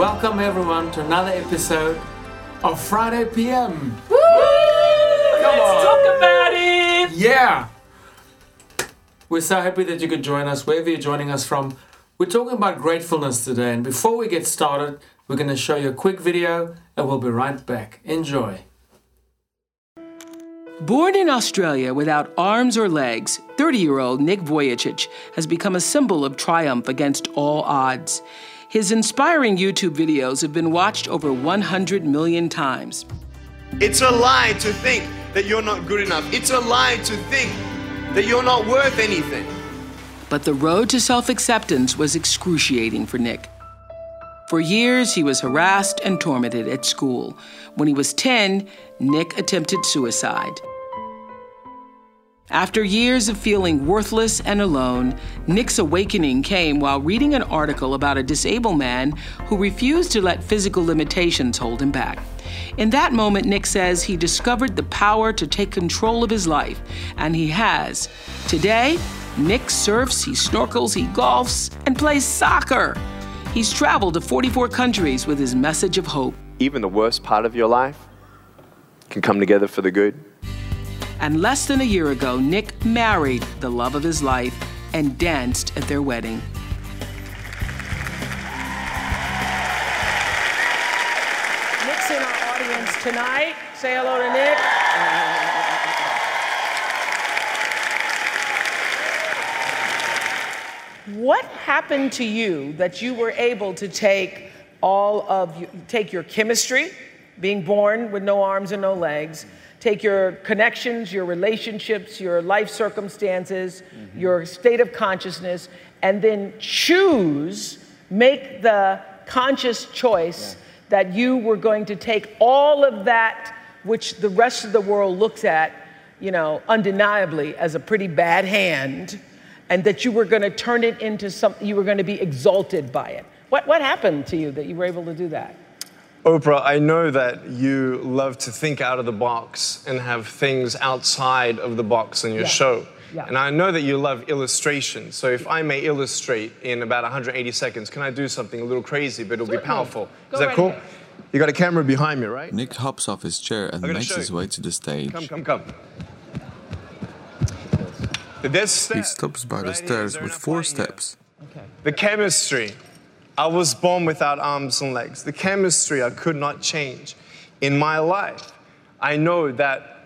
Welcome everyone to another episode of Friday PM. Woo! Let's talk about it. Yeah. We're so happy that you could join us wherever you're joining us from. We're talking about gratefulness today, and before we get started, we're going to show you a quick video and we'll be right back. Enjoy. Born in Australia without arms or legs, 30 year old Nick Vujicic has become a symbol of triumph against all odds. His inspiring YouTube videos have been watched over 100 million times. It's a lie to think that you're not good enough. It's a lie to think that you're not worth anything. But the road to self acceptance was excruciating for Nick. For years, he was harassed and tormented at school. When he was 10, Nick attempted suicide. After years of feeling worthless and alone, Nick's awakening came while reading an article about a disabled man who refused to let physical limitations hold him back. In that moment, Nick says he discovered the power to take control of his life, and he has. Today, Nick surfs, he snorkels, he golfs, and plays soccer. He's traveled to 44 countries with his message of hope. Even the worst part of your life can come together for the good. And less than a year ago, Nick married the love of his life and danced at their wedding. Nick's in our audience tonight. Say hello to Nick. What happened to you that you were able to take all of you, take your chemistry, being born with no arms and no legs, take your connections, your relationships, your life circumstances, mm-hmm. your state of consciousness, and then choose, make the conscious choice yeah. that you were going to take all of that which the rest of the world looks at, you know, undeniably as a pretty bad hand, and that you were going to turn it into something, you were going to be exalted by it. What, what happened to you that you were able to do that? Oprah, I know that you love to think out of the box and have things outside of the box in your yeah. show. Yeah. And I know that you love illustration. So if I may illustrate in about 180 seconds, can I do something a little crazy, but it'll Certainly. be powerful? Go Is that right cool? Ahead. You got a camera behind me, right? Nick hops off his chair and makes his way to the stage. Come, come, come. he stops by the stairs with four steps. Okay. The chemistry I was born without arms and legs. The chemistry I could not change. In my life, I know that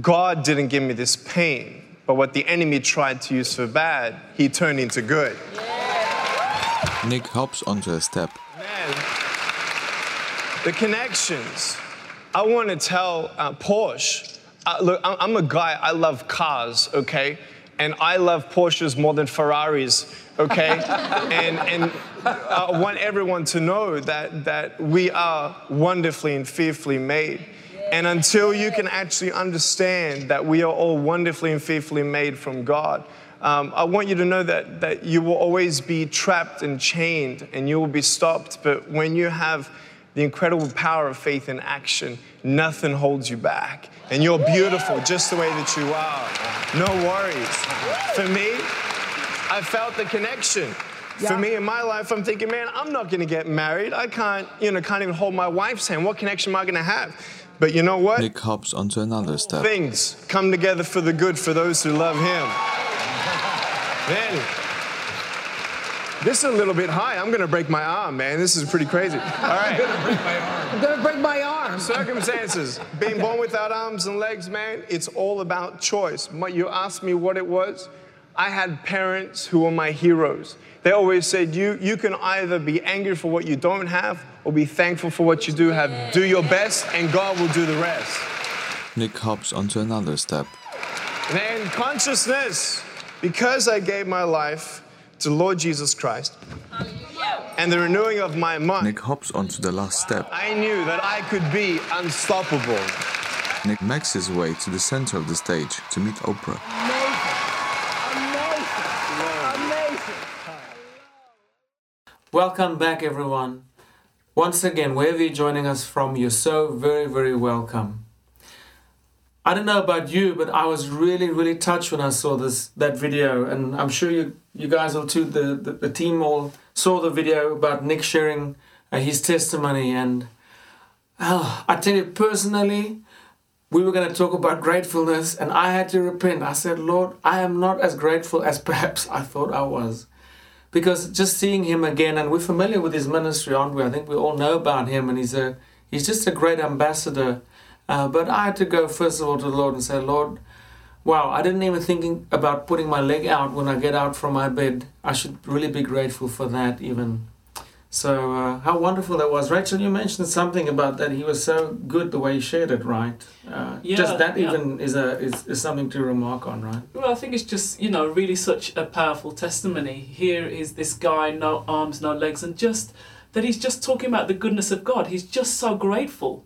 God didn't give me this pain, but what the enemy tried to use for bad, he turned into good. Yeah. Nick hops onto a step. Man, the connections. I want to tell uh, Porsche. Uh, look, I'm a guy, I love cars, okay? And I love Porsches more than Ferraris okay? and and I want everyone to know that, that we are wonderfully and fearfully made. And until you can actually understand that we are all wonderfully and fearfully made from God, um, I want you to know that, that you will always be trapped and chained and you will be stopped. But when you have the incredible power of faith in action, nothing holds you back. And you're beautiful just the way that you are. No worries. For me, I felt the connection. Yeah. For me in my life, I'm thinking, man, I'm not gonna get married. I can't, you know, can't even hold my wife's hand. What connection am I gonna have? But you know what? Nick hops onto another step. Things come together for the good for those who love him. man, this is a little bit high. I'm gonna break my arm, man. This is pretty crazy. All right. I'm gonna break my arm. I'm gonna break my arm. Circumstances. Being born without arms and legs, man, it's all about choice. You asked me what it was. I had parents who were my heroes. They always said, you, you can either be angry for what you don't have or be thankful for what you do have. Do your best, and God will do the rest. Nick hops onto another step. Then consciousness, because I gave my life to Lord Jesus Christ and the renewing of my mind. Nick hops onto the last step. I knew that I could be unstoppable. Nick makes his way to the center of the stage to meet Oprah. Welcome back, everyone. Once again, wherever you're joining us from, you're so very, very welcome. I don't know about you, but I was really, really touched when I saw this that video, and I'm sure you you guys will too. The, the, the team all saw the video about Nick sharing uh, his testimony. And uh, I tell you personally, we were going to talk about gratefulness, and I had to repent. I said, Lord, I am not as grateful as perhaps I thought I was. Because just seeing him again, and we're familiar with his ministry, aren't we? I think we all know about him, and he's a he's just a great ambassador. Uh, but I had to go first of all to the Lord and say, Lord, wow, I didn't even think about putting my leg out when I get out from my bed. I should really be grateful for that, even. So, uh, how wonderful that was. Rachel, you mentioned something about that. He was so good the way he shared it, right? Uh, Yeah, just that yeah. even is, a, is, is something to remark on, right? Well, I think it's just, you know, really such a powerful testimony. Here is this guy, no arms, no legs, and just that he's just talking about the goodness of God. He's just so grateful.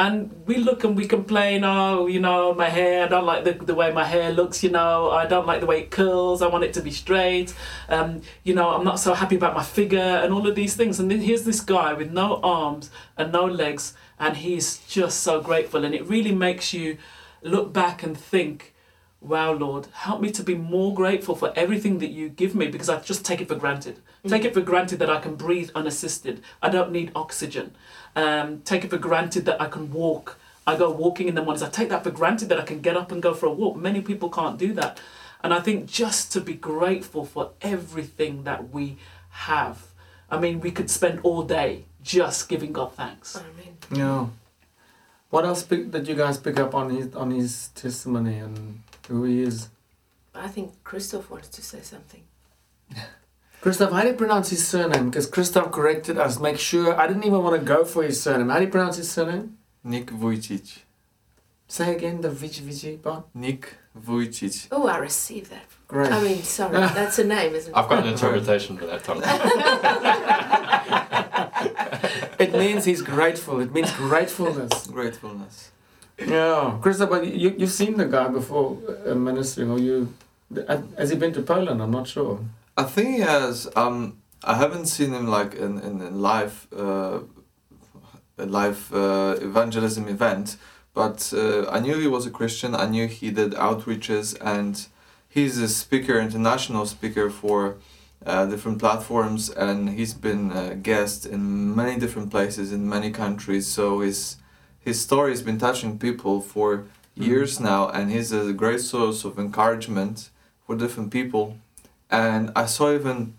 And we look and we complain, oh, you know, my hair, I don't like the, the way my hair looks, you know, I don't like the way it curls, I want it to be straight, um, you know, I'm not so happy about my figure, and all of these things. And then here's this guy with no arms and no legs, and he's just so grateful. And it really makes you look back and think, wow, Lord, help me to be more grateful for everything that you give me because I just take it for granted. Take it for granted that I can breathe unassisted. I don't need oxygen. Um, take it for granted that I can walk. I go walking in the mornings. I take that for granted that I can get up and go for a walk. Many people can't do that. And I think just to be grateful for everything that we have. I mean, we could spend all day just giving God thanks. Amen. Yeah. What else did you guys pick up on his on his testimony and who he is? I think Christoph wants to say something. Christoph, how do you pronounce his surname? Because Christoph corrected us. Make sure I didn't even want to go for his surname. How do you pronounce his surname? Nick Vujicic. Say again the Vich Vici part. Nick Vujicic. Oh, I received that. Great. I mean, sorry, that's a name, isn't it? I've got an interpretation for that, Tom. It means he's grateful. It means gratefulness. Gratefulness. Yeah, Christoph, but you you've seen the guy before uh, ministering, or you has he been to Poland? I'm not sure. I think he has. Um, I haven't seen him like in in, in live, uh, a live uh, evangelism event, but uh, I knew he was a Christian. I knew he did outreaches, and he's a speaker, international speaker for uh, different platforms, and he's been a guest in many different places in many countries. So his his story has been touching people for years now, and he's a great source of encouragement for different people. And I saw even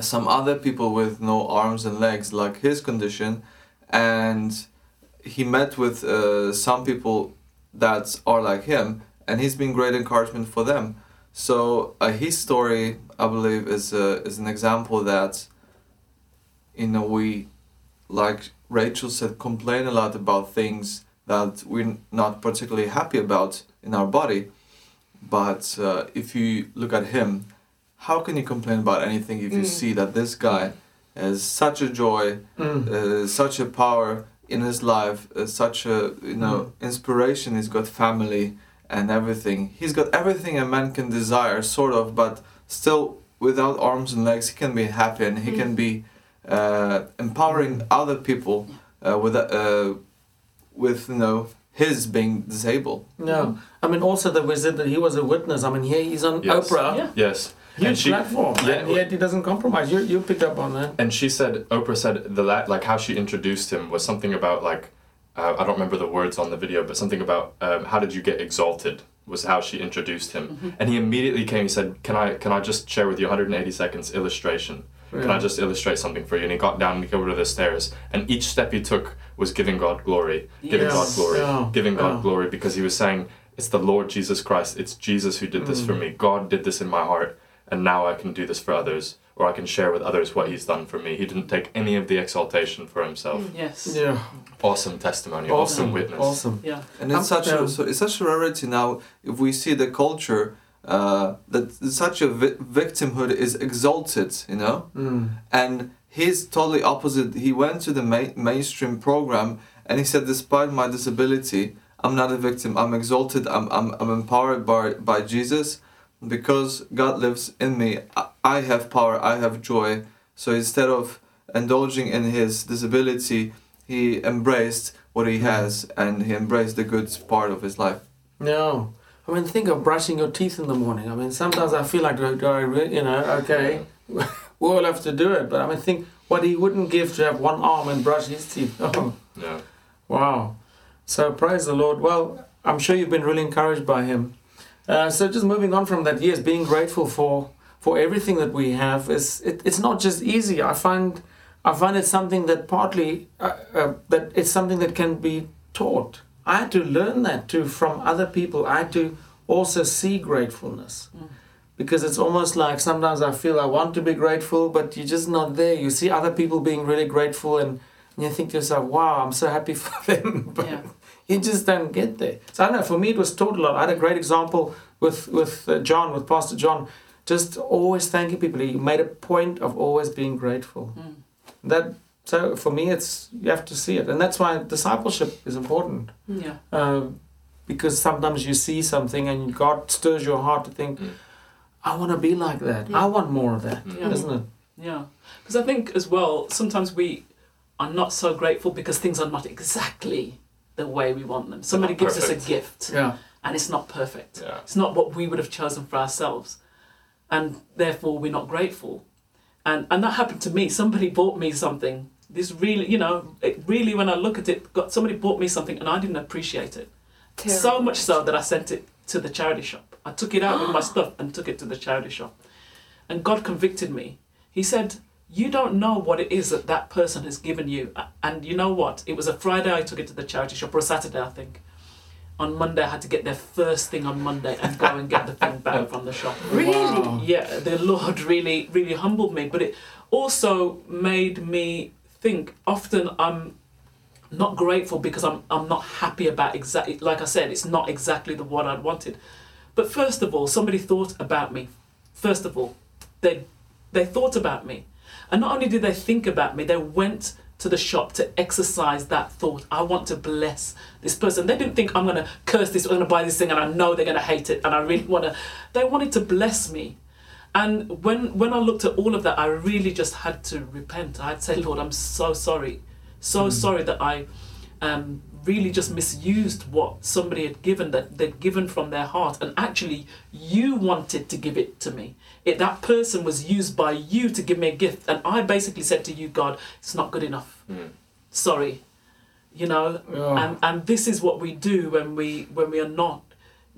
some other people with no arms and legs, like his condition, and he met with uh, some people that are like him, and he's been great encouragement for them. So uh, his story, I believe, is uh, is an example that, you know, we, like Rachel said, complain a lot about things that we're not particularly happy about in our body. But uh, if you look at him, how can you complain about anything if you see that this guy has such a joy, uh, such a power in his life, uh, such a you know inspiration. He's got family and everything. He's got everything a man can desire, sort of, but still without arms and legs, he can be happy and he can be uh, empowering other people uh, with uh, with you know his being disabled. No, I mean also that we said that he was a witness. I mean here he's on Yes. Oprah, Yeah. Yes. And huge she, platform, Yeah. and yet he doesn't compromise. You you picked up on that. and she said, Oprah said the la- like how she introduced him was something about like, uh, I don't remember the words on the video, but something about um, how did you get exalted was how she introduced him, mm-hmm. and he immediately came. He said, "Can I can I just share with you 180 seconds illustration? Can I just illustrate something for you?" And he got down and he over to the stairs, and each step he took was giving God glory, giving Yes. God glory, Yeah. giving God Yeah. glory, because he was saying, "It's the Lord Jesus Christ. It's Jesus who did this for mm. me. God did this in my heart." and now I can do this for others, or I can share with others what He's done for me. He didn't take any of the exaltation for Himself. Yes. Yeah, Awesome testimony, awesome, awesome witness. Awesome. Yeah. And it's Um, such yeah. a so it's such a rarity now. If we see the culture uh, that such a vi- victimhood is exalted, you know, Mm. and he's totally opposite. He went to the ma- mainstream program and he said, despite my disability, I'm not a victim. I'm exalted. I'm I'm, I'm empowered by by Jesus, because God lives in me. I, have power. I have joy. So instead of indulging in his disability, he embraced what he has and he embraced the good part of his life. No. I mean, think of brushing your teeth in the morning. I mean, sometimes I feel like, do I, do I re- you know, okay, we all have to do it. But I mean, think what he wouldn't give to have one arm and brush his teeth. Oh, Yeah. wow. So praise the Lord. Well, I'm sure you've been really encouraged by him. Uh, so just moving on from that, yes, being grateful for for everything that we have is it, it's not just easy. I find I find it's something that partly uh, uh, that it's something that can be taught. I had to learn that too from other people. I had to also see gratefulness because it's almost like sometimes I feel I want to be grateful, but you're just not there. You see other people being really grateful, and, and you think to yourself, "Wow, I'm so happy for them," but Yeah. You just don't get there. So I don't know. For me, it was taught a lot. I had a great example with with uh, John, with Pastor John, just always thanking people. He made a point of always being grateful. That so for me, it's you have to see it, and that's why discipleship is important. Yeah. Uh, because sometimes you see something and God stirs your heart to think, Mm. I want to be like that. I want more of that, Yeah. not it? Yeah, because I think as well, sometimes we are not so grateful because things are not exactly the way we want them. Somebody not gives us a gift Yeah. and it's not perfect. Yeah. It's not what we would have chosen for ourselves. And therefore, we're not grateful. And, and that happened to me. Somebody bought me something. This really, you know, it really, when I look at it, got somebody bought me something and I didn't appreciate it. So much so that I sent it to the charity shop. I took it out with my stuff and took it to the charity shop. And God convicted me. He said, You don't know what it is that that person has given you. And you know what? It was a Friday I took it to the charity shop, or a Saturday, I think. On Monday, I had to get there first thing on Monday and go and get the thing back from the shop. Really? Wow. Yeah, the Lord really, really humbled me. But it also made me think often I'm not grateful because I'm, I'm not happy about exactly, like I said, it's not exactly the one I'd wanted. But first of all, somebody thought about me. First of all, they, they thought about me. And not only did they think about me, they went to the shop to exercise that thought. I want to bless this person. They didn't think I'm going to curse this, I'm going to buy this thing, and I know they're going to hate it, and I really want to. They wanted to bless me. And when when I looked at all of that, I really just had to repent. I'd say, Lord, I'm so sorry, so sorry that I um, really just misused what somebody had given that they'd given from their heart, and actually you wanted to give it to me. It, that person was used by you to give me a gift, and I basically said to you, God, it's not good enough. Sorry, you know. Yeah. And and this is what we do when we when we are not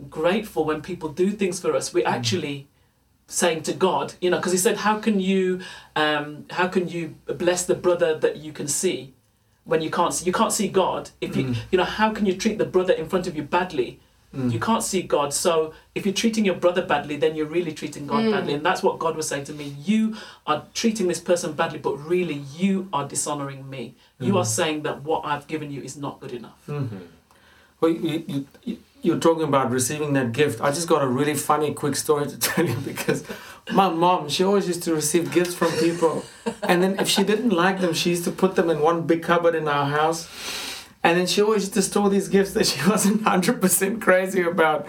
grateful when people do things for us. We actually saying to God, you know, because he said, "How can you, um, how can you bless the brother that you can see when you can't see? You can't see God. If you, mm. you know, how can you treat the brother in front of you badly? Mm. You can't see God. So if you're treating your brother badly, then you're really treating God mm. badly, and that's what God was saying to me. You are treating this person badly, but really you are dishonoring me. You mm-hmm. are saying that what I've given you is not good enough. Mm-hmm. Well, you, you, you, you're talking about receiving that gift. I just got a really funny, quick story to tell you because my mom, she always used to receive gifts from people. And then if she didn't like them, she used to put them in one big cupboard in our house. And then she always used to store these gifts that she wasn't 100% crazy about.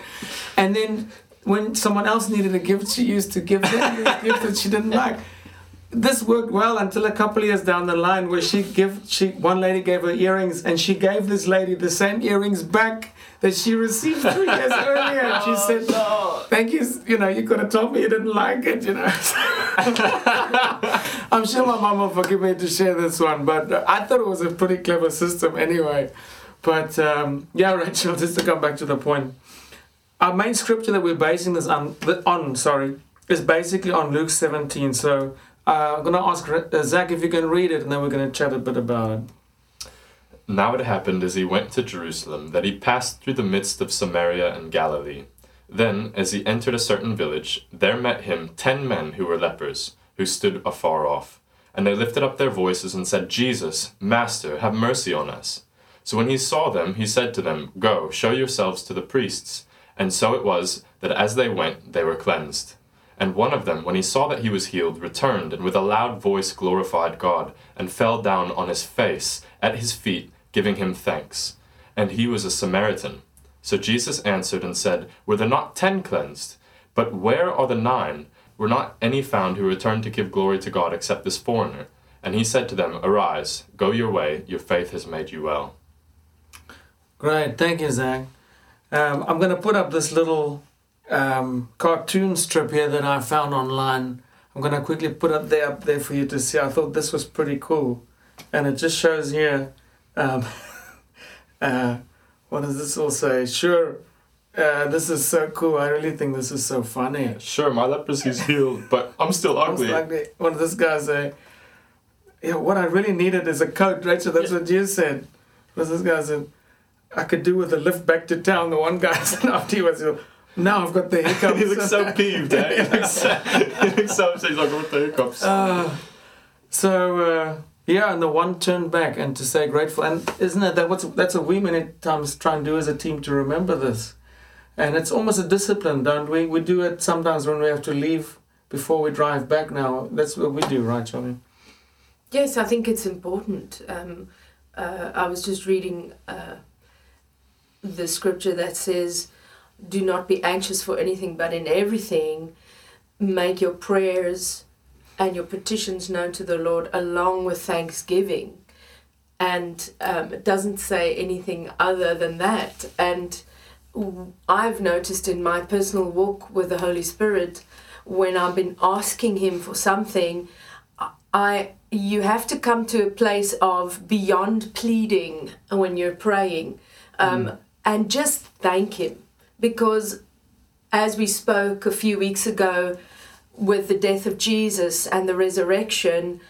And then when someone else needed a gift, she used to give them these gift that she didn't like. This worked well until a couple of years down the line where she give she one lady gave her earrings and she gave this lady the same earrings back that she received three years earlier. And she said, no. Thank you, you know, you could have told me you didn't like it, you know. I'm sure my mom will forgive me to share this one, but uh, I thought it was a pretty clever system anyway. But um, yeah, Rachel, just to come back to the point, our main scripture that we're basing this on, on sorry, is basically on Luke 17. So uh, I'm going to ask uh, Zach if you can read it, and then we're going to chat a bit about it. Now it happened as he went to Jerusalem that he passed through the midst of Samaria and Galilee. Then, as he entered a certain village, there met him ten men who were lepers, who stood afar off. And they lifted up their voices and said, Jesus, Master, have mercy on us. So when he saw them, he said to them, Go, show yourselves to the priests. And so it was that as they went, they were cleansed. And one of them, when he saw that he was healed, returned and with a loud voice glorified God, and fell down on his face at his feet, giving him thanks. And he was a Samaritan. So Jesus answered and said, Were there not ten cleansed? But where are the nine? Were not any found who returned to give glory to God except this foreigner? And he said to them, Arise, go your way, your faith has made you well. Great, thank you, Zach. Um, I'm going to put up this little um, cartoon strip here that I found online. I'm gonna quickly put it there up there for you to see. I thought this was pretty cool, and it just shows here. Um, uh, what does this all say? Sure, uh, this is so cool. I really think this is so funny. Sure, my leprosy's healed, but I'm still I was ugly. what did this guy say? Yeah, what I really needed is a coat, Rachel. That's what you said. What this guy said? I could do with a lift back to town. The one guy said after he was, now I've got the hiccups. he looks so peeved, eh? He looks so, he looks so upset. He's like, what the hiccups? Uh, so uh, yeah, and the one turned back and to say grateful, and isn't it that what's that's what we many times try and do as a team to remember this, and it's almost a discipline, don't we? We do it sometimes when we have to leave before we drive back. Now that's what we do, right, Charlie? Yes, I think it's important. Um, uh, I was just reading uh, the scripture that says, Do not be anxious for anything, but in everything, make your prayers and your petitions known to the Lord along with thanksgiving. And um, it doesn't say anything other than that. And I've noticed in my personal walk with the Holy Spirit, when I've been asking Him for something, I you have to come to a place of beyond pleading when you're praying, um, and just thank Him because, as we spoke a few weeks ago, with the death of Jesus and the resurrection,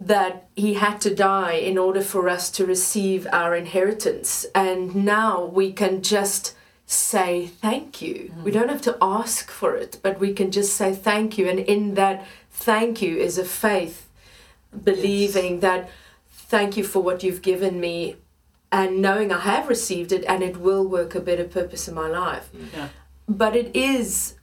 that He had to die in order for us to receive our inheritance, and now we can just say thank you. Mm. We don't have to ask for it, but we can just say thank you, and in that thank you is a faith believing that thank you for what you've given me and knowing I have received it and it will work a better purpose in my life. Mm. Yeah. But it is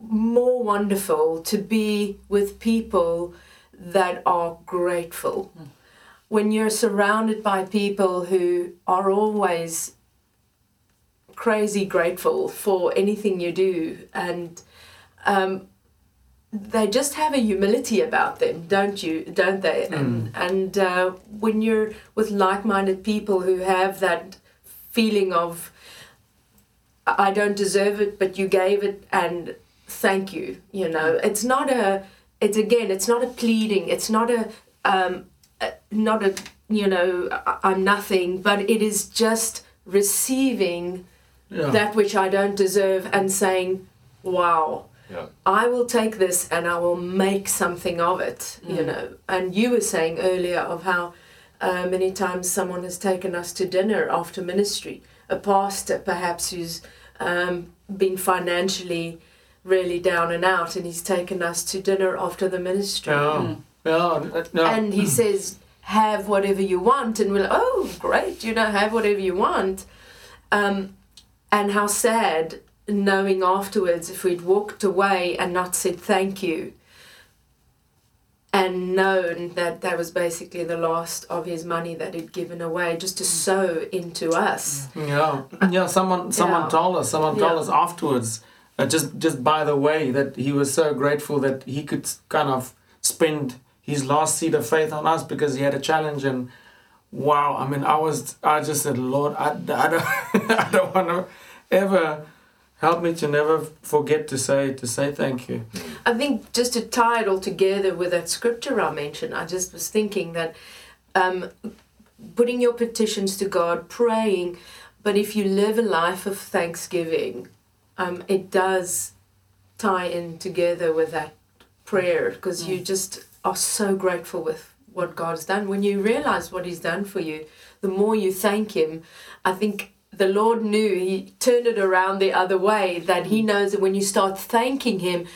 more wonderful to be with people that are grateful. When you're surrounded by people who are always crazy grateful for anything you do and um, they just have a humility about them, don't you? Don't they? And and uh, when you're with like-minded people who have that feeling of I don't deserve it, but you gave it, and thank you. You know, it's not a. It's again, it's not a pleading. It's not a. Um, a- not a. You know, I- I'm nothing, but it is just receiving Yeah. that which I don't deserve and saying, "Wow." Yeah. I will take this and I will make something of it, you know. And you were saying earlier of how uh, many times someone has taken us to dinner after ministry, a pastor perhaps who's um, been financially really down and out, and he's taken us to dinner after the ministry. Oh. Hmm. Yeah. Yeah. Uh, no. And he hmm. says, have whatever you want. And we're like, oh, great, you know, have whatever you want. Um, and how sad knowing afterwards if we'd walked away and not said thank you and known that that was basically the last of his money that he'd given away just to hmm. sow into us. Yeah, yeah. Someone, someone Yeah. told us. Someone told Yeah. us afterwards. Uh, just, just by the way, that he was so grateful that he could kind of spend his last seed of faith on us because he had a challenge. And wow, I mean, I was, I just said, Lord, I, I don't, I don't want to ever help me to never forget to say, to say thank you. I think just to tie it all together with that scripture I mentioned, I just was thinking that um, putting your petitions to God, praying, but if you live a life of thanksgiving, um, it does tie in together with that prayer because you just are so grateful with what God's done. When you realize what He's done for you, the more you thank Him, I think the Lord knew He turned it around the other way that He knows that when you start thanking Him,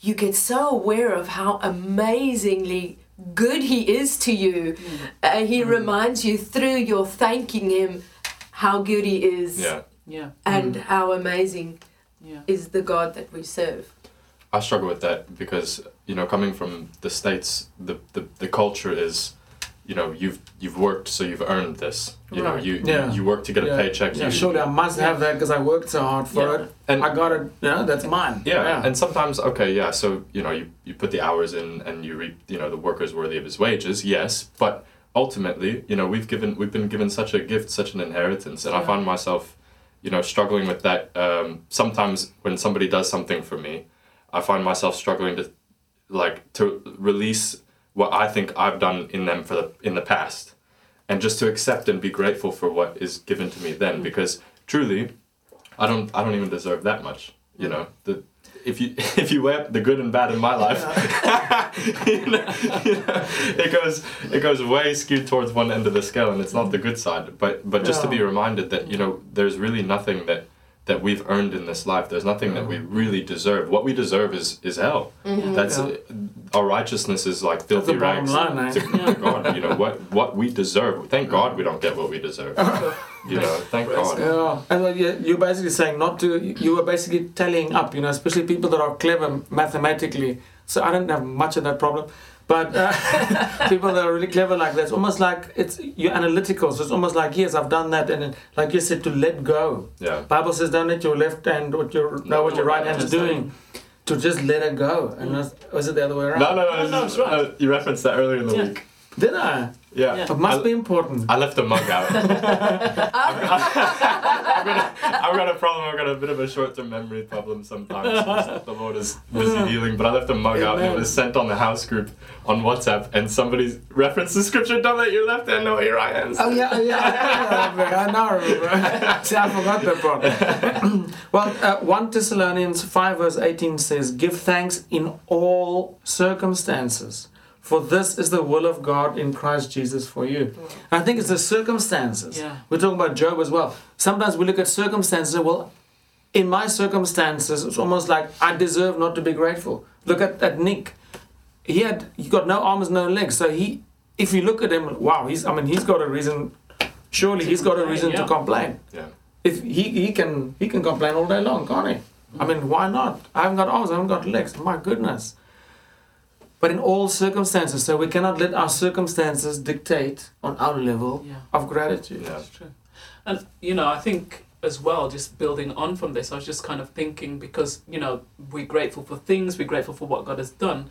you get so aware of how amazingly good He is to you. Uh, he reminds you through your thanking Him how good He is Yeah. Yeah. and how amazing Yeah. is the God that we serve. I struggle with that because you know coming from the states, the the, the culture is, you know, you've you've worked so you've earned this. You know, you Yeah. you work to get a paycheck. Yeah, you, surely I must have that because I worked so hard for Yeah. it. And- I got it. Yeah, that's mine. Yeah, and sometimes okay, yeah. So you know, you, you put the hours in, and you reap. You know, the worker's worthy of his wages. Yes, but ultimately, you know, we've given we've been given such a gift, such an inheritance, and I find myself, you know, struggling with that. Um, sometimes when somebody does something for me, I find myself struggling to like to release what I think I've done in them for the in the past, and just to accept and be grateful for what is given to me then, because truly, I don't I don't even deserve that much. You know the. If you if you weigh up the good and bad in my life, you know, you know, it goes it goes way skewed towards one end of the scale, and it's not the good side. But but just to be reminded that you know there's really nothing that that we've earned in this life. There's nothing that we really deserve. What we deserve is is hell. That's Yeah. our righteousness is like filthy rags line, eh? to, to God. You know what what we deserve. Thank God we don't get what we deserve. You know, thank God. Yeah, and well, you- you're basically saying not to. You were basically tallying up, you know, especially people that are clever mathematically. So I don't have much of that problem, but uh, people that are really clever like that, it's almost like it's you're analytical. So it's almost like yes, I've done that, and then, like you said, to let go. Yeah. Bible says, don't let your left hand what your know what your right hand is doing. To just let it go, and that's, was it the other way around? No, no, no. No, no, this is- it's right. uh, you referenced that earlier in the Yeah. week. Did I? Yeah. Yeah. It must I, be important. I left a mug out. I've, got, I've got a problem. I've got a bit of a short-term memory problem sometimes. the Lord is busy healing, but I left a mug out and it was sent on the house group on WhatsApp, and somebody referenced the scripture: "Don't let your left hand know what your right hand." Oh yeah, yeah, yeah. I now remember. See, I forgot that part. well, uh, 1 Thessalonians 5 verse 18 says, Give thanks in all circumstances, for this is the will of God in Christ Jesus for you. And I think it's the circumstances. Yeah. We're talking about Job as well. Sometimes we look at circumstances and well, in my circumstances, it's almost like I deserve not to be grateful. Look at, at Nick. He had he got no arms, no legs. So he if you look at him, wow, he's I mean he's got a reason surely he's got a reason to complain. Yeah. If he, he can he can complain all day long, can't he? I mean, why not? I haven't got arms, I haven't got legs. My goodness. But in all circumstances, so we cannot let our circumstances dictate on our level Yeah. of gratitude. Yeah. That's true. And you know, I think as well, just building on from this, I was just kind of thinking because you know we're grateful for things, we're grateful for what God has done,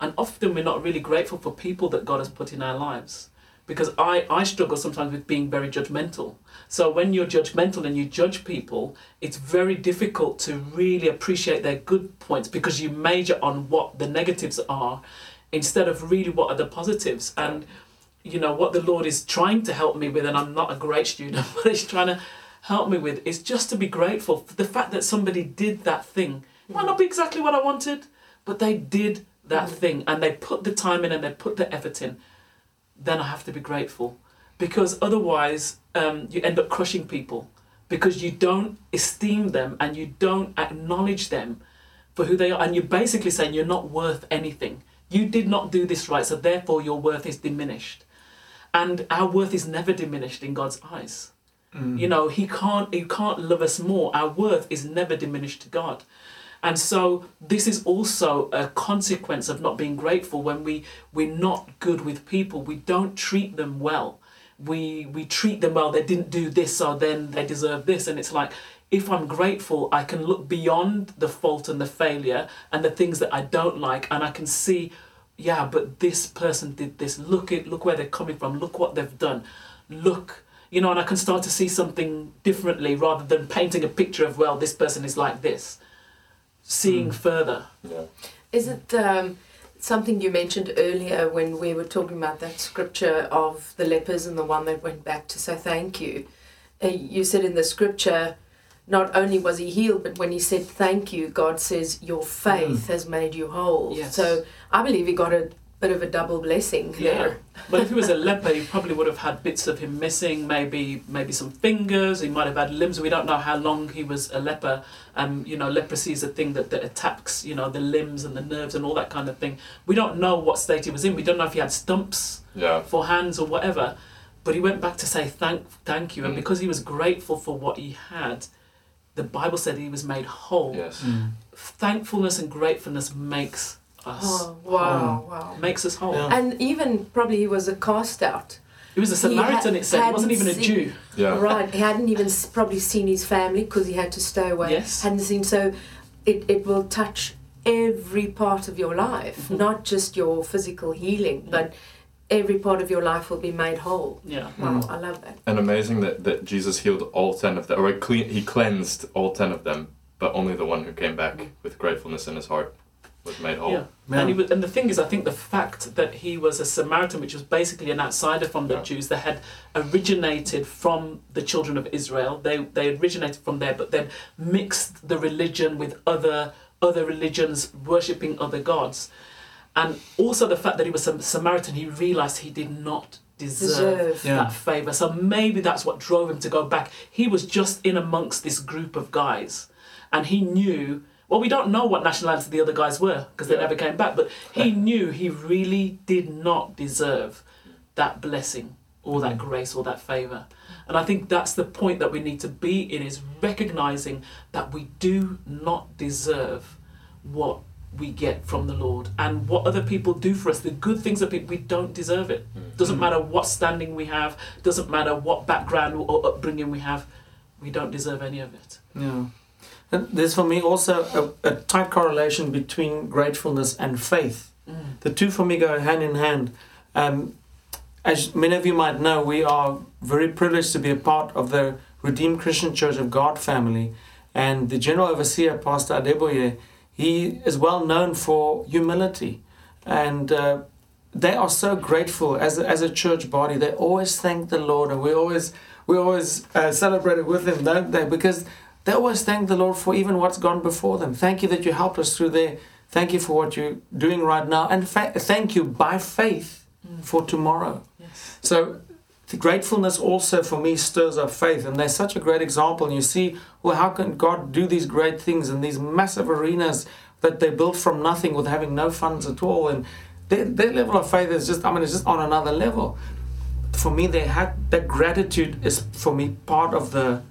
and often we're not really grateful for people that God has put in our lives. Because I, I struggle sometimes with being very judgmental. So when you're judgmental and you judge people, it's very difficult to really appreciate their good points because you major on what the negatives are instead of really what are the positives. And you know what the Lord is trying to help me with, and I'm not a great student, but He's trying to help me with is just to be grateful for the fact that somebody did that thing. Might not be exactly what I wanted, but they did that mm. thing and they put the time in and they put the effort in. Then I have to be grateful because otherwise um, you end up crushing people because you don't esteem them and you don't acknowledge them for who they are, and you're basically saying you're not worth anything. You did not do this right, so therefore your worth is diminished. And our worth is never diminished in God's eyes. You know, He can't He can't love us more. Our worth is never diminished to God. And so this is also a consequence of not being grateful when we we're not good with people. We don't treat them well. We we treat them well. They didn't do this, so then they deserve this. And it's like if I'm grateful, I can look beyond the fault and the failure and the things that I don't like, and I can see, yeah, but this person did this. Look at look where they're coming from. Look what they've done. Look, you know, and I can start to see something differently rather than painting a picture of well, this person is like this. Seeing further. Yeah. Is it um, something you mentioned earlier when we were talking about that scripture of the lepers and the one that went back to say thank you? Uh, you said in the scripture, not only was he healed, but when he said thank you, God says, Your faith has made you whole. Yes. So I believe he got a bit of a double blessing Yeah. there. But if he was a leper, he probably would have had bits of him missing, maybe maybe some fingers, he might have had limbs. We don't know how long he was a leper. Um, you know, leprosy is a thing that, that attacks, you know, the limbs and the nerves and all that kind of thing. We don't know what state he was in. We don't know if he had stumps Yeah. for hands or whatever. But he went back to say thank thank you. And Mm. because he was grateful for what he had, the Bible said he was made whole. Yes. Thankfulness and gratefulness makes us Oh, wow, wow. makes us whole. Yeah. And even probably he was a cast out. He was a He Samaritan, had- it said. He wasn't even a seen- Jew. Yeah. Right. He hadn't even probably seen his family because he had to stay away. Yes. Hadn't seen. So it, it will touch every part of your life, Mm-hmm. not just your physical healing, but every part of your life will be made whole. Yeah. Wow, Mm. I love that. And amazing that, that Jesus healed all ten of them, or he, cle- he cleansed all ten of them, but only the one who came back with gratefulness in his heart. Was made whole. Yeah. Yeah. And, he was, and the thing is, I think the fact that he was a Samaritan, which was basically an outsider from the Yeah. Jews, that had originated from the children of Israel. They they originated from there, but then mixed the religion with other other religions, worshipping other gods, and also the fact that he was a Samaritan, he realized he did not deserve, Deserve. Yeah. that favor. So maybe that's what drove him to go back. He was just in amongst this group of guys, and he knew. Well, we don't know what nationality the other guys were because they Yeah. never came back, but he knew he really did not deserve that blessing or that mm. grace or that favor. And I think that's the point that we need to be in is recognizing that we do not deserve what we get from the Lord and what other people do for us, the good things that people, we don't deserve it. Mm. Doesn't matter what standing we have, doesn't matter what background or upbringing we have, we don't deserve any of it. Yeah. There's for me also a, a tight correlation between gratefulness and faith. The two for me go hand in hand. Um, as many of you might know, we are very privileged to be a part of the Redeemed Christian Church of God family. And the General Overseer, Pastor Adeboye, he is well known for humility. And uh, they are so grateful as a, as a church body. They always thank the Lord, and we always we always uh, celebrate it with them, don't they? Because they always thank the Lord for even what's gone before them. Thank you that you helped us through there. Thank you for what you're doing right now, and fa- thank you by faith mm. for tomorrow. Yes. So the gratefulness also for me stirs up faith, and they're such a great example. And you see, well, how can God do these great things in these massive arenas that they built from nothing with having no funds at all? And their, their level of faith is just, I mean, it's just on another level. For me, they had that gratitude is for me part of the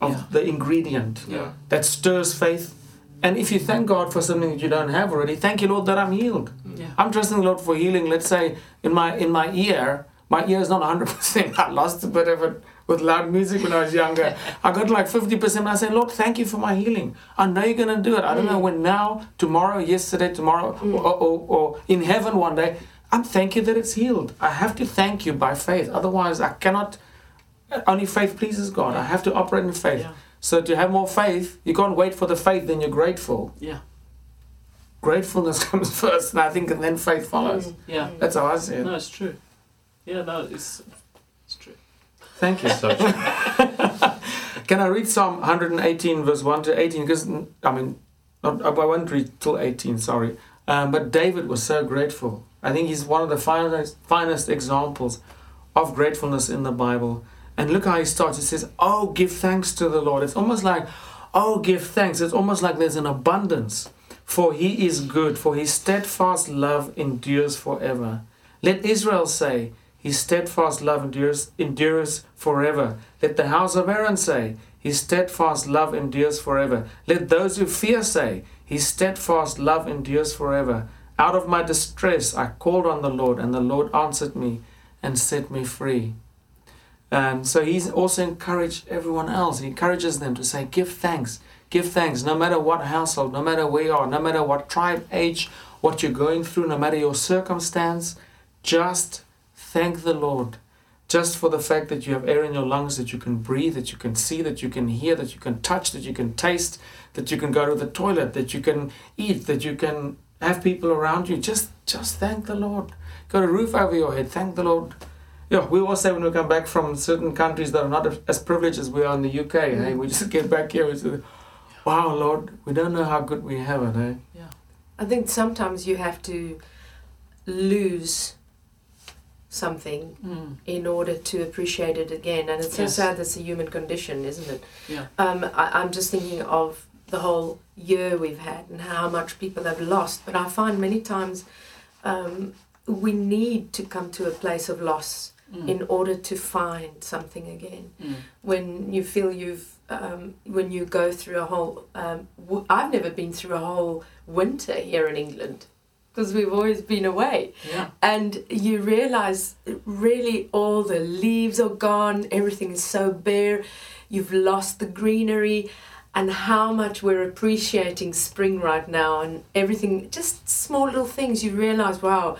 of Yeah. the ingredient Yeah. that stirs faith. And if you thank God for something that you don't have already, thank you, Lord, that I'm healed. Mm. Yeah. I'm trusting the Lord for healing. Let's say in my in my ear, my ear is not 100%. I lost a bit of it with loud music when I was younger. I got like 50%. I say, Lord, thank you for my healing. I know you're going to do it. I don't know mm. when now, tomorrow, yesterday, tomorrow, mm. or, or, or in heaven one day. I'm thank you that it's healed. I have to thank you by faith. Otherwise, I cannot. Only faith pleases God. I have to operate in faith. Yeah. So to have more faith, you can't wait for the faith, then you're grateful. Yeah. Gratefulness comes first, and I think, and then faith follows. Yeah. That's how I see it. No, it's true. Yeah, no, it's it's true. Thank you. So true. Can I read Psalm 118, verse 1 to 18? Because, I mean, not, I won't read till 18, sorry. Um, but David was so grateful. I think he's one of the finest, finest examples of gratefulness in the Bible. And look how he starts. He says, Oh, give thanks to the Lord. It's almost like, Oh, give thanks. It's almost like there's an abundance. For he is good, for his steadfast love endures forever. Let Israel say, His steadfast love endures, endures forever. Let the house of Aaron say, His steadfast love endures forever. Let those who fear say, His steadfast love endures forever. Out of my distress I called on the Lord, and the Lord answered me and set me free. And so he's also encouraged everyone else. He encourages them to say, Give thanks, give thanks, no matter what household, no matter where you are, no matter what tribe, age, what you're going through, no matter your circumstance, just thank the Lord. Just for the fact that you have air in your lungs, that you can breathe, that you can see, that you can hear, that you can touch, that you can taste, that you can go to the toilet, that you can eat, that you can have people around you. Just just thank the Lord. Got a roof over your head, thank the Lord. Yeah, we always say when we come back from certain countries that are not as privileged as we are in the UK, hey, we just get back here and say, Wow, Lord, we don't know how good we have it, eh? I think sometimes you have to lose something Mm. in order to appreciate it again. And it's so Yes. sad that's a human condition, isn't it? Yeah. Um, I, I'm just thinking of the whole year we've had and how much people have lost. But I find many times um, we need to come to a place of loss Mm. in order to find something again. Mm. When you feel you've, um, when you go through a whole, um, w- I've never been through a whole winter here in England because we've always been away Yeah. and you realize really all the leaves are gone everything is so bare you've lost the greenery and how much we're appreciating spring right now and everything just small little things you realize wow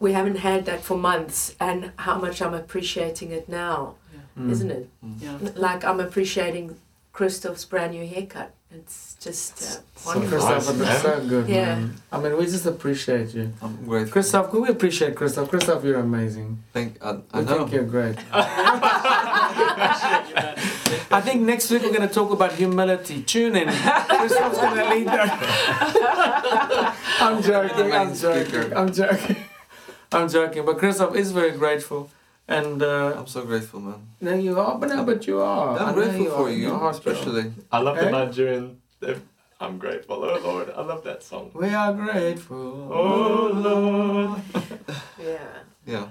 we haven't had that for months and how much i'm appreciating it now Mm. isn't it Yeah. like i'm appreciating christoph's brand new haircut It's just uh, wonderful. nice, Christoph, that's so good, Yeah. man. I mean, we just appreciate you. I'm grateful. Christoph, could we appreciate Christoph? Christoph, you're amazing. Thank, I, I We know. think you're great. Appreciate you, man. I think next week we're going to talk about humility. Tune in. Christoph's going to lead that. I'm joking. I'm joking. I'm joking. I'm joking. But Christoph is very grateful. And uh, I'm so grateful, man. no, you are, but no, but you are. I I'm know grateful you for are. you, Your heart's pure. especially. I love Eh? the Nigerian. I'm grateful, oh Lord. I love that song. We are grateful. Oh Lord. Yeah. Yeah.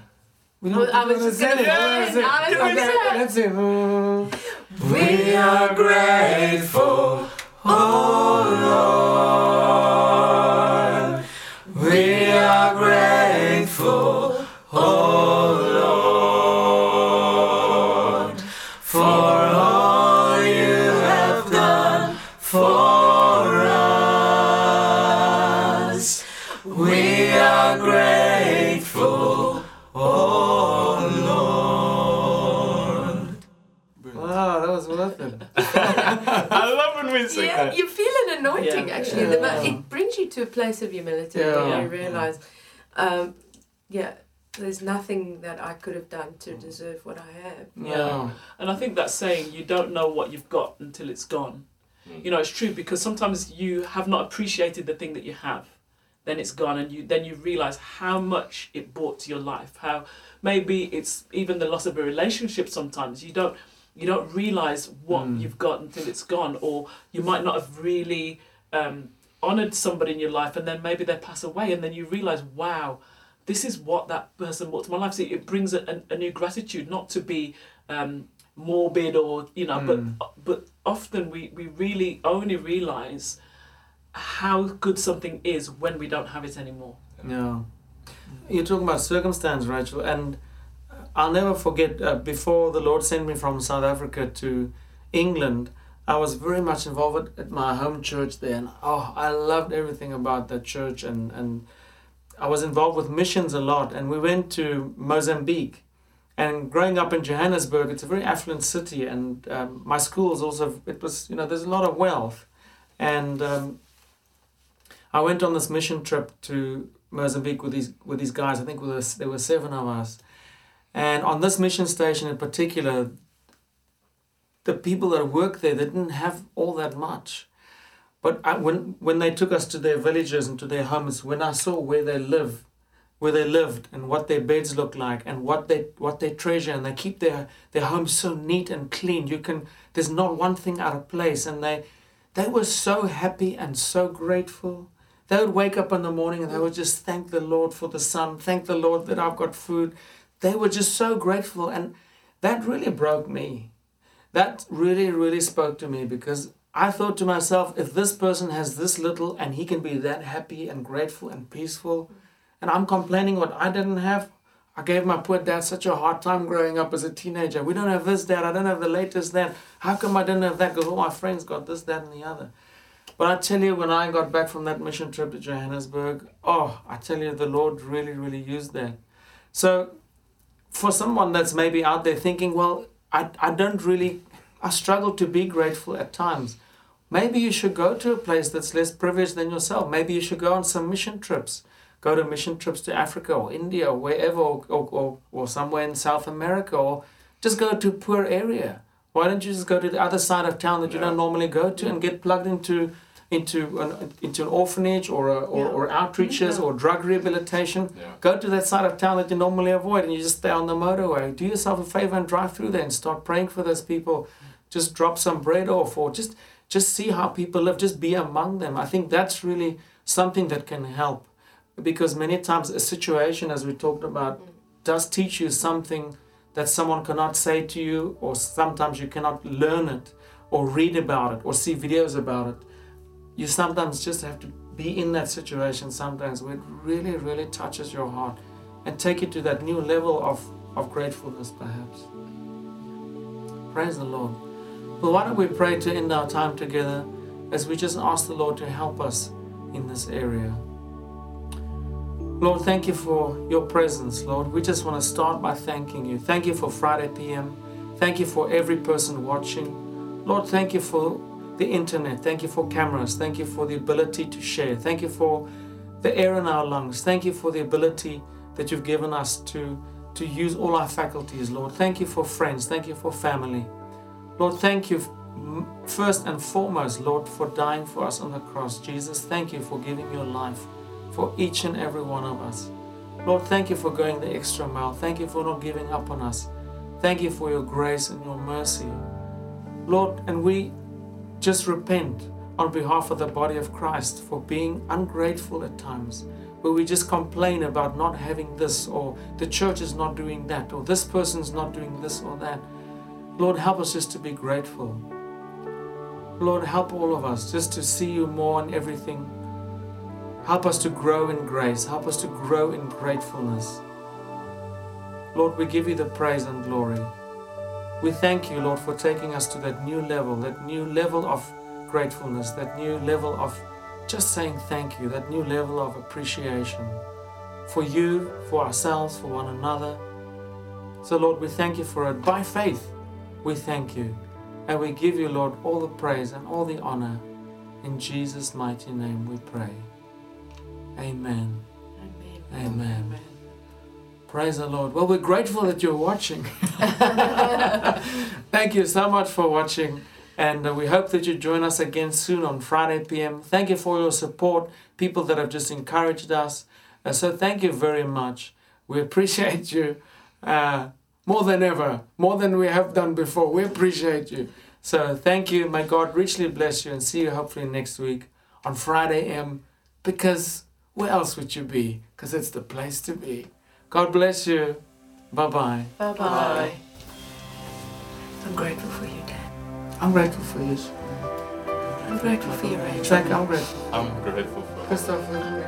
We I don't was- I was just gonna it. say Let's it. sing it. I was gonna Okay, say it. Let's sing. We are grateful, oh Lord. Anointing Yeah. actually. The mo- Yeah. It brings you to a place of humility Yeah. where you realize, um, yeah, there's nothing that I could have done to deserve what I have. Yeah. And I think that saying, you don't know what you've got until it's gone. You know, it's true because sometimes you have not appreciated the thing that you have. Then it's gone, and you then you realize how much it brought to your life. How maybe it's even the loss of a relationship. Sometimes you don't you don't realize what Mm. you've got until it's gone, or you might not have really um, honored somebody in your life, and then maybe they pass away, and then you realize, wow, this is what that person brought to my life. So it brings a, a, a new gratitude, not to be um, morbid or you know, Mm. but but often we we really only realize how good something is when we don't have it anymore. Yeah. You're talking about circumstance, Rachel, and I'll never forget uh, before the Lord sent me from South Africa to England, I was very much involved at my home church there, and oh, I loved everything about that church, and, and I was involved with missions a lot, and we went to Mozambique. And growing up in Johannesburg, it's a very affluent city, and um, my school is also, it was, you know, there's a lot of wealth. And um, I went on this mission trip to Mozambique with these with these guys. I think there were seven of us, and on this mission station in particular, the people that worked there they didn't have all that much. But I, when when they took us to their villages and to their homes, when I saw where they live, where they lived and what their beds look like and what they what they treasure and they keep their their homes so neat and clean. You can there's not one thing out of place, and they they were so happy and so grateful. They would wake up in the morning and they would just thank the Lord for the sun, thank the Lord that I've got food. They were just so grateful, and that really broke me. That really, really spoke to me because I thought to myself, if this person has this little and he can be that happy and grateful and peaceful, and I'm complaining what I didn't have, I gave my poor dad such a hard time growing up as a teenager. We don't have this, dad. I don't have the latest, that. How come I didn't have that? Because all my friends got this, that, and the other. But I tell you, when I got back from that mission trip to Johannesburg, oh, I tell you, the Lord really, really used that. So, for someone that's maybe out there thinking, well, I, I don't really, I struggle to be grateful at times. Maybe you should go to a place that's less privileged than yourself. Maybe you should go on some mission trips. Go to mission trips to Africa or India or wherever, or, or, or, or somewhere in South America, or just go to a poor area. Why don't you just go to the other side of town that you Yeah. don't normally go to and get plugged into into an into an orphanage or a, or, Yeah. or outreaches Yeah. or drug rehabilitation? Yeah. Go to that side of town that you normally avoid and you just stay on the motorway. Do yourself a favor and drive through there and start praying for those people. Just drop some bread off or just just see how people live. Just be among them. I think that's really something that can help. Because many times a situation, as we talked about, does teach you something that someone cannot say to you, or sometimes you cannot learn it, or read about it, or see videos about it. You sometimes just have to be in that situation sometimes where it really, really touches your heart and take you to that new level of, of gratefulness, perhaps. Praise the Lord. Well, why don't we pray to end our time together as we just ask the Lord to help us in this area. Lord, thank you for your presence, Lord. We just want to start by thanking you. Thank you for Friday PM. Thank you for every person watching. Lord, thank you for the internet. Thank you for cameras. Thank you for the ability to share. Thank you for the air in our lungs. Thank you for the ability that you've given us to, to use all our faculties, Lord. Thank you for friends. Thank you for family. Lord, thank you first and foremost, Lord, for dying for us on the cross. Jesus, thank you for giving your life for each and every one of us. Lord, thank you for going the extra mile. Thank you for not giving up on us. Thank you for your grace and your mercy. Lord, and we just repent on behalf of the body of Christ for being ungrateful at times, where we just complain about not having this, or the church is not doing that, or this person's not doing this or that. Lord, help us just to be grateful. Lord, help all of us just to see you more in everything. Help us to grow in grace. Help us to grow in gratefulness. Lord, we give you the praise and glory. We thank you, Lord, for taking us to that new level, that new level of gratefulness, that new level of just saying thank you, that new level of appreciation for you, for ourselves, for one another. So, Lord, we thank you for it. By faith, we thank you. And we give you, Lord, all the praise and all the honor. In Jesus' mighty name we pray. Amen. Amen. Amen. Praise the Lord. Well, we're grateful that you're watching. Thank you so much for watching. And uh, we hope that you join us again soon on Friday PM. Thank you for your support, people that have just encouraged us. Uh, so thank you very much. We appreciate you uh, more than ever, more than we have done before. We appreciate you. So thank you. May God richly bless you and see you hopefully next week on Friday M. because where else would you be? Because it's the place to be. God bless you. Bye bye. Bye bye. I'm grateful for you, Dad. I'm grateful for you. I'm grateful for your age. Jack, I'm grateful. I'm grateful for Christopher.